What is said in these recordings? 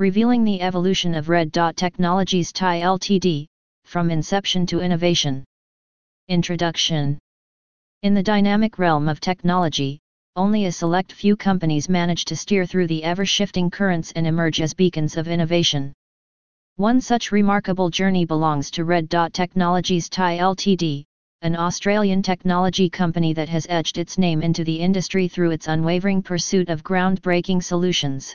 revealing the evolution of Red Dot Technologies Pty Ltd, from inception to innovation. Introduction In the dynamic realm of technology, only a select few companies manage to steer through the ever-shifting currents and emerge as beacons of innovation. One such remarkable journey belongs to Red Dot Technologies Pty Ltd, an Australian technology company that has etched its name into the industry through its unwavering pursuit of groundbreaking solutions.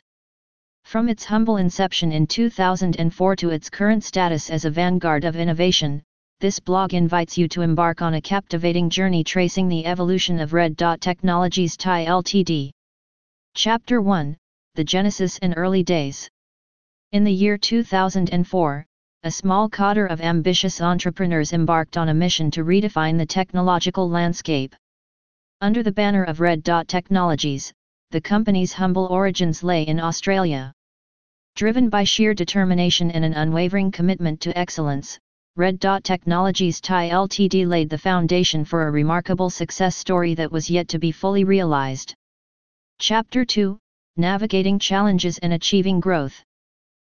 From its humble inception in 2004 to its current status as a vanguard of innovation, this blog invites you to embark on a captivating journey tracing the evolution of Red Dot Technologies Pty Ltd. Chapter 1 The Genesis and Early Days In the year 2004, a small cadre of ambitious entrepreneurs embarked on a mission to redefine the technological landscape. Under the banner of Red Dot Technologies, the company's humble origins lay in Australia. Driven by sheer determination and an unwavering commitment to excellence, Red Dot Technologies Pty Ltd laid the foundation for a remarkable success story that was yet to be fully realized. Chapter 2 Navigating Challenges and Achieving Growth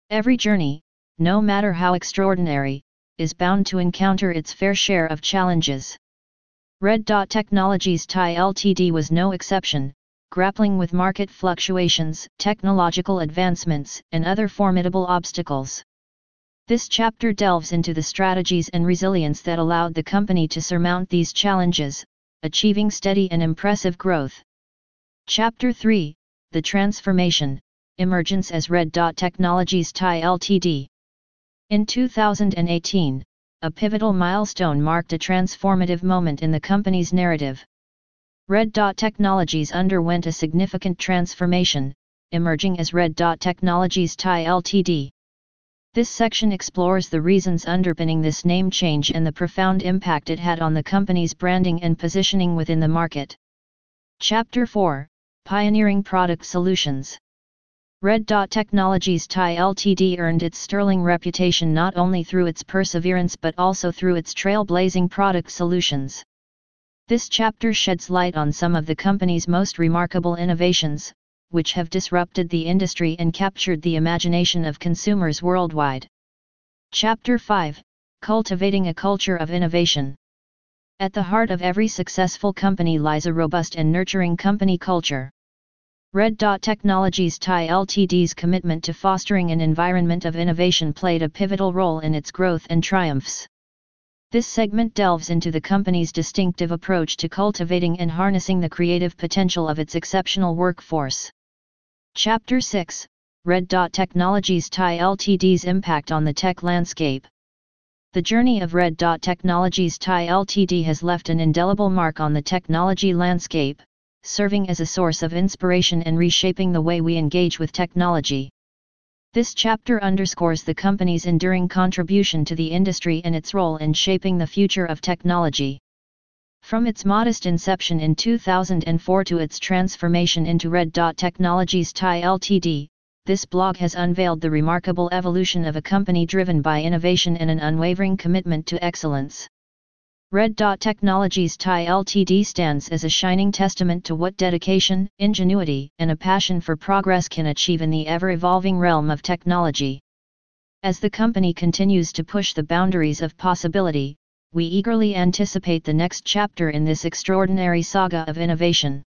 Every journey, no matter how extraordinary, is bound to encounter its fair share of challenges. Red Dot Technologies Pty Ltd was no exception, grappling with market fluctuations, technological advancements, and other formidable obstacles. This chapter delves into the strategies and resilience that allowed the company to surmount these challenges, achieving steady and impressive growth. Chapter 3 The Transformation Emergence as Red Dot Technologies Pty Ltd. In 2018, a pivotal milestone marked a transformative moment in the company's narrative. Red Dot Technologies underwent a significant transformation, emerging as Red Dot Technologies Pty Ltd. This section explores the reasons underpinning this name change and the profound impact it had on the company's branding and positioning within the market. Chapter 4 Pioneering Product Solutions Red Dot Technologies Pty Ltd earned its sterling reputation not only through its perseverance but also through its trailblazing product solutions. This chapter sheds light on some of the company's most remarkable innovations, which have disrupted the industry and captured the imagination of consumers worldwide. Chapter 5 Cultivating a Culture of Innovation At the heart of every successful company lies a robust and nurturing company culture. Red Dot Technologies Pty Ltd's commitment to fostering an environment of innovation played a pivotal role in its growth and triumphs. This segment delves into the company's distinctive approach to cultivating and harnessing the creative potential of its exceptional workforce. Chapter 6 Red Dot Technologies Pty Ltd's impact on the tech landscape. The journey of Red Dot Technologies Pty Ltd has left an indelible mark on the technology landscape, serving as a source of inspiration and reshaping the way we engage with technology. This chapter underscores the company's enduring contribution to the industry and its role in shaping the future of technology. From its modest inception in 2004 to its transformation into Red Dot Technologies Pty Ltd, this blog has unveiled the remarkable evolution of a company driven by innovation and an unwavering commitment to excellence. Red Dot Technologies Pty Ltd stands as a shining testament to what dedication, ingenuity, and a passion for progress can achieve in the ever-evolving realm of technology. As the company continues to push the boundaries of possibility, we eagerly anticipate the next chapter in this extraordinary saga of innovation.